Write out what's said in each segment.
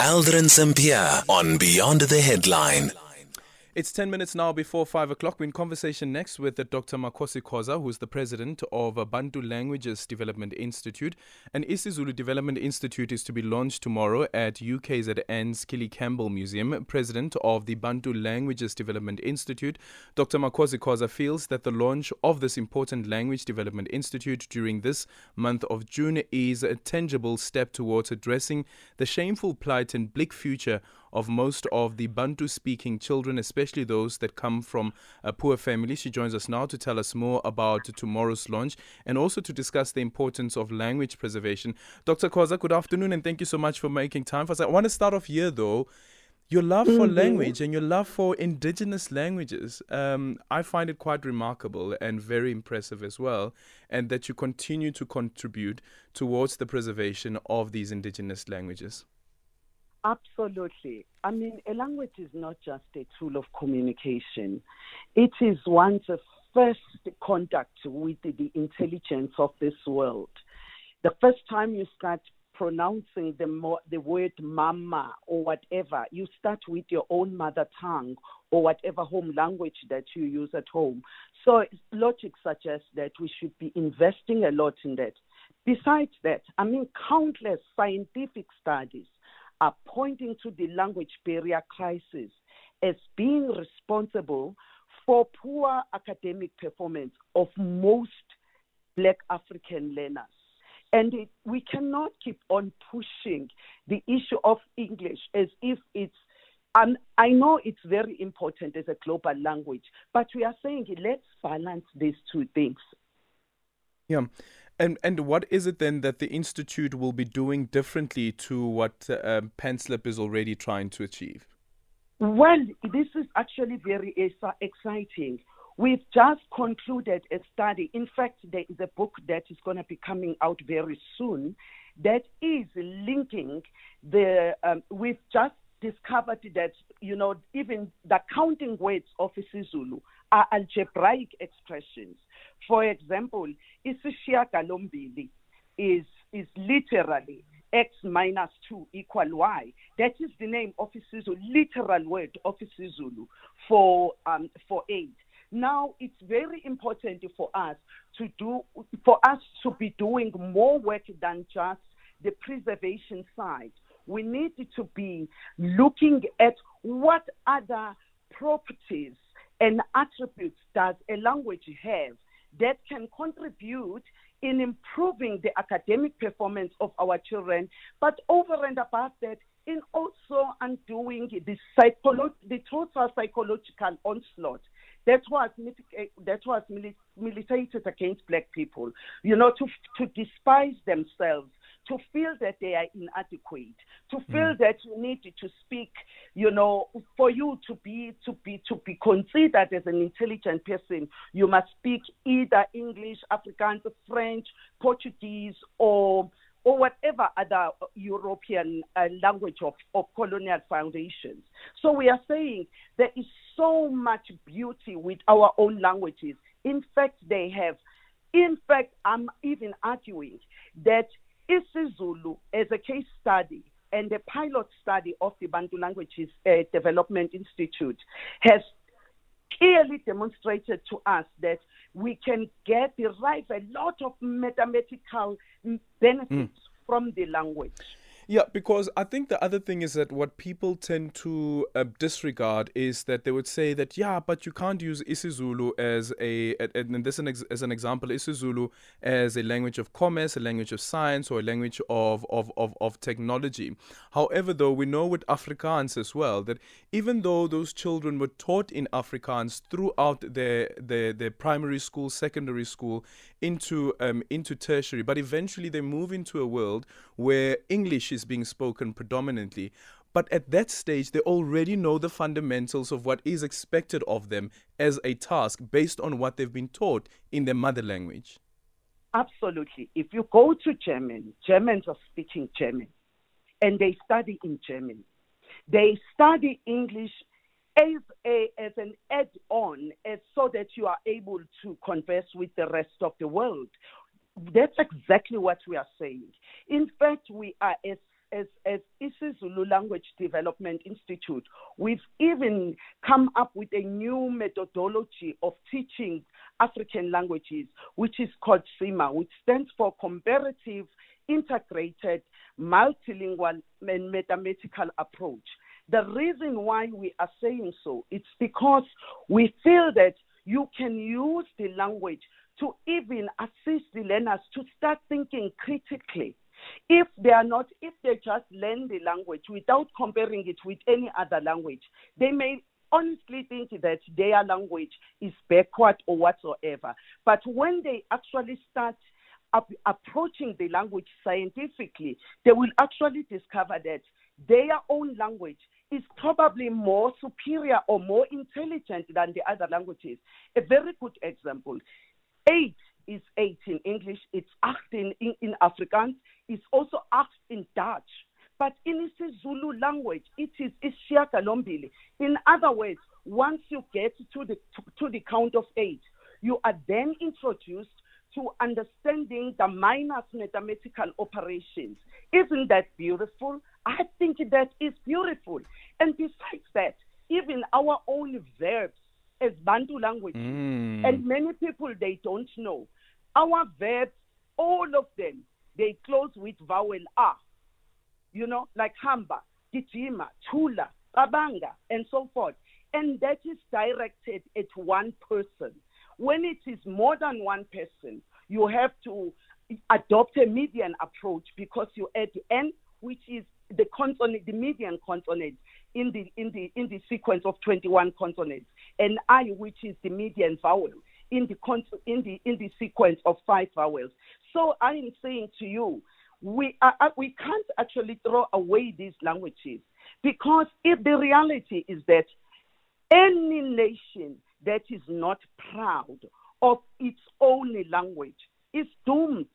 Aldrin Sampear on Beyond the Headline. It's 10 minutes now before 5 o'clock. We're in conversation next with Dr. Makhosi Khoza, who's the president of Bantu Languages Development Institute. An isiZulu Development Institute is to be launched tomorrow at UKZN's Killie Campbell Museum. President of the Bantu Languages Development Institute, Dr. Makhosi Khoza feels that the launch of this important language development institute during this month of June is a tangible step towards addressing the shameful plight and bleak future of most of the Bantu speaking children, especially those that come from a poor family. She joins us now to tell us more about tomorrow's launch and also to discuss the importance of language preservation. Dr. Khoza, good afternoon and thank you so much for making time for us. I want to start off here though. Your love for mm-hmm. language and your love for indigenous languages, um, I find it quite remarkable and very impressive as well. And that you continue to contribute towards the preservation of these indigenous languages. Absolutely. I mean, a language is not just a tool of communication, it is one's first contact with the intelligence of this world. The first time you start pronouncing the, the word mama or whatever, you start with your own mother tongue or whatever home language that you use at home. So logic suggests that we should be investing a lot in that. Besides that, I mean, countless scientific studies are pointing to the language barrier crisis as being responsible for poor academic performance of most black African learners. And it, we cannot keep on pushing the issue of English as if it's um, I know it's very important as a global language, but we are saying let's balance these two things. Yeah. And and what is it then that the institute will be doing differently to what uh, PanSALB is already trying to achieve? Well, this is actually very exciting. We've just concluded a study. In fact, there is a book that is going to be coming out very soon that is linking the. Um, we've just discovered that you know even the counting words of isiZulu are algebraic expressions. For example, isishiyagalombili is is literally x minus 2 equal y. That is the name of isiZulu, literal word of isiZulu for um, for eight. Now it's very important for us to do for us to be doing more work than just the preservation side. We need to be looking at what other properties and attributes does a language have that can contribute in improving the academic performance of our children, but over and above that, in also undoing the, psycholo- the total psychological onslaught that was that was militated against black people. You know, to to despise themselves, to feel that they are inadequate, to feel mm. that you need to speak, you know, for you to be to be to be considered as an intelligent person, you must speak either English, Afrikaans, French, Portuguese, or or whatever other European uh, language of, of colonial foundations. So we are saying there is so much beauty with our own languages. In fact, they have. In fact, I'm even arguing that isiZulu as a case study and the pilot study of the Bantu Languages uh, Development Institute has clearly demonstrated to us that we can get derive a lot of mathematical benefits mm. from the language. Yeah, because I think the other thing is that what people tend to uh, disregard is that they would say that yeah, but you can't use isiZulu as a and this as an example isiZulu as a language of commerce, a language of science, or a language of of, of, of technology. However, though we know with Afrikaans as well that even though those children were taught in Afrikaans throughout their their, their primary school, secondary school, into um, into tertiary, but eventually they move into a world where English is being spoken predominantly. But at that stage, they already know the fundamentals of what is expected of them as a task based on what they've been taught in their mother language. Absolutely. If you go to German, Germans are speaking German and they study in German. They study English as a as an add-on, as so that you are able to converse with the rest of the world. That's exactly what we are saying. In fact, we are as as, as isiZulu Language Development Institute, we've even come up with a new methodology of teaching African languages, which is called CIMA, which stands for Comparative Integrated Multilingual and Mathematical Approach. The reason why we are saying so, it's because we feel that you can use the language to even assist the learners to start thinking critically. If they are not, if they just learn the language without comparing it with any other language, they may honestly think that their language is backward or whatsoever. But when they actually start up, approaching the language scientifically, they will actually discover that their own language is probably more superior or more intelligent than the other languages. A very good example eight is eight in English, it's acht in, in, in Afrikaans, it's also acht in Dutch. But in the Zulu language, it is Ishiagalombili. In other words, once you get to the, to, to the count of eight, you are then introduced to understanding the minus mathematical operations. Isn't that beautiful? I think that is beautiful. And besides that, even our own verbs as Bantu language, mm. and many people they don't know. Our verbs, all of them, they close with vowel a. You know, like hamba, gijima, chula, babanga, and so forth. And that is directed at one person. When it is more than one person, you have to adopt a median approach because you add n, which is the consonant, the median consonant in the in the in the sequence of 21 consonants, and I, which is the median vowel in the in the in the sequence of five vowels. So I am saying to you, we are, uh, we can't actually throw away these languages because if the reality is that any nation that is not proud of its own language is doomed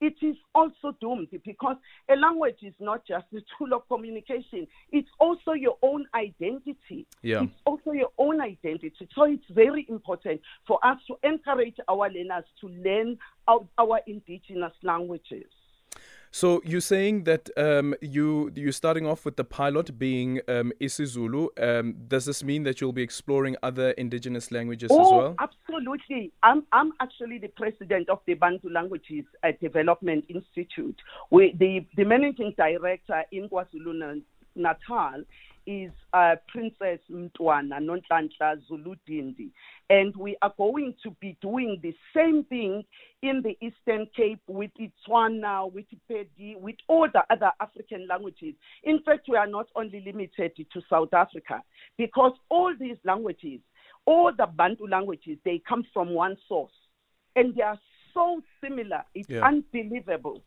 it is also doomed because a language is not just a tool of communication, it's also your own identity. Yeah. It's also your own identity. So it's very important for us to encourage our learners to learn our, our indigenous languages. So you're saying that um, you you're starting off with the pilot being um, isiZulu. Um, does this mean that you'll be exploring other indigenous languages oh, as well? Absolutely. I'm I'm actually the president of the Bantu Languages uh, Development Institute. We, the the managing director in KwaZulu Natal is uh, Princess Mtwana Nonhlanhla Zuludindi. And we are going to be doing the same thing in the Eastern Cape with Itswana, with Pedi, with all the other African languages. In fact, we are not only limited to South Africa because all these languages, all the Bantu languages, they come from one source. And they are so similar. It's yeah. unbelievable.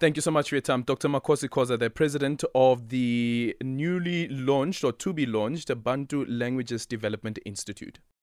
Thank you so much for your time. Dr. Makhosi Khoza, the president of the newly launched or to be launched Bantu Languages Development Institute.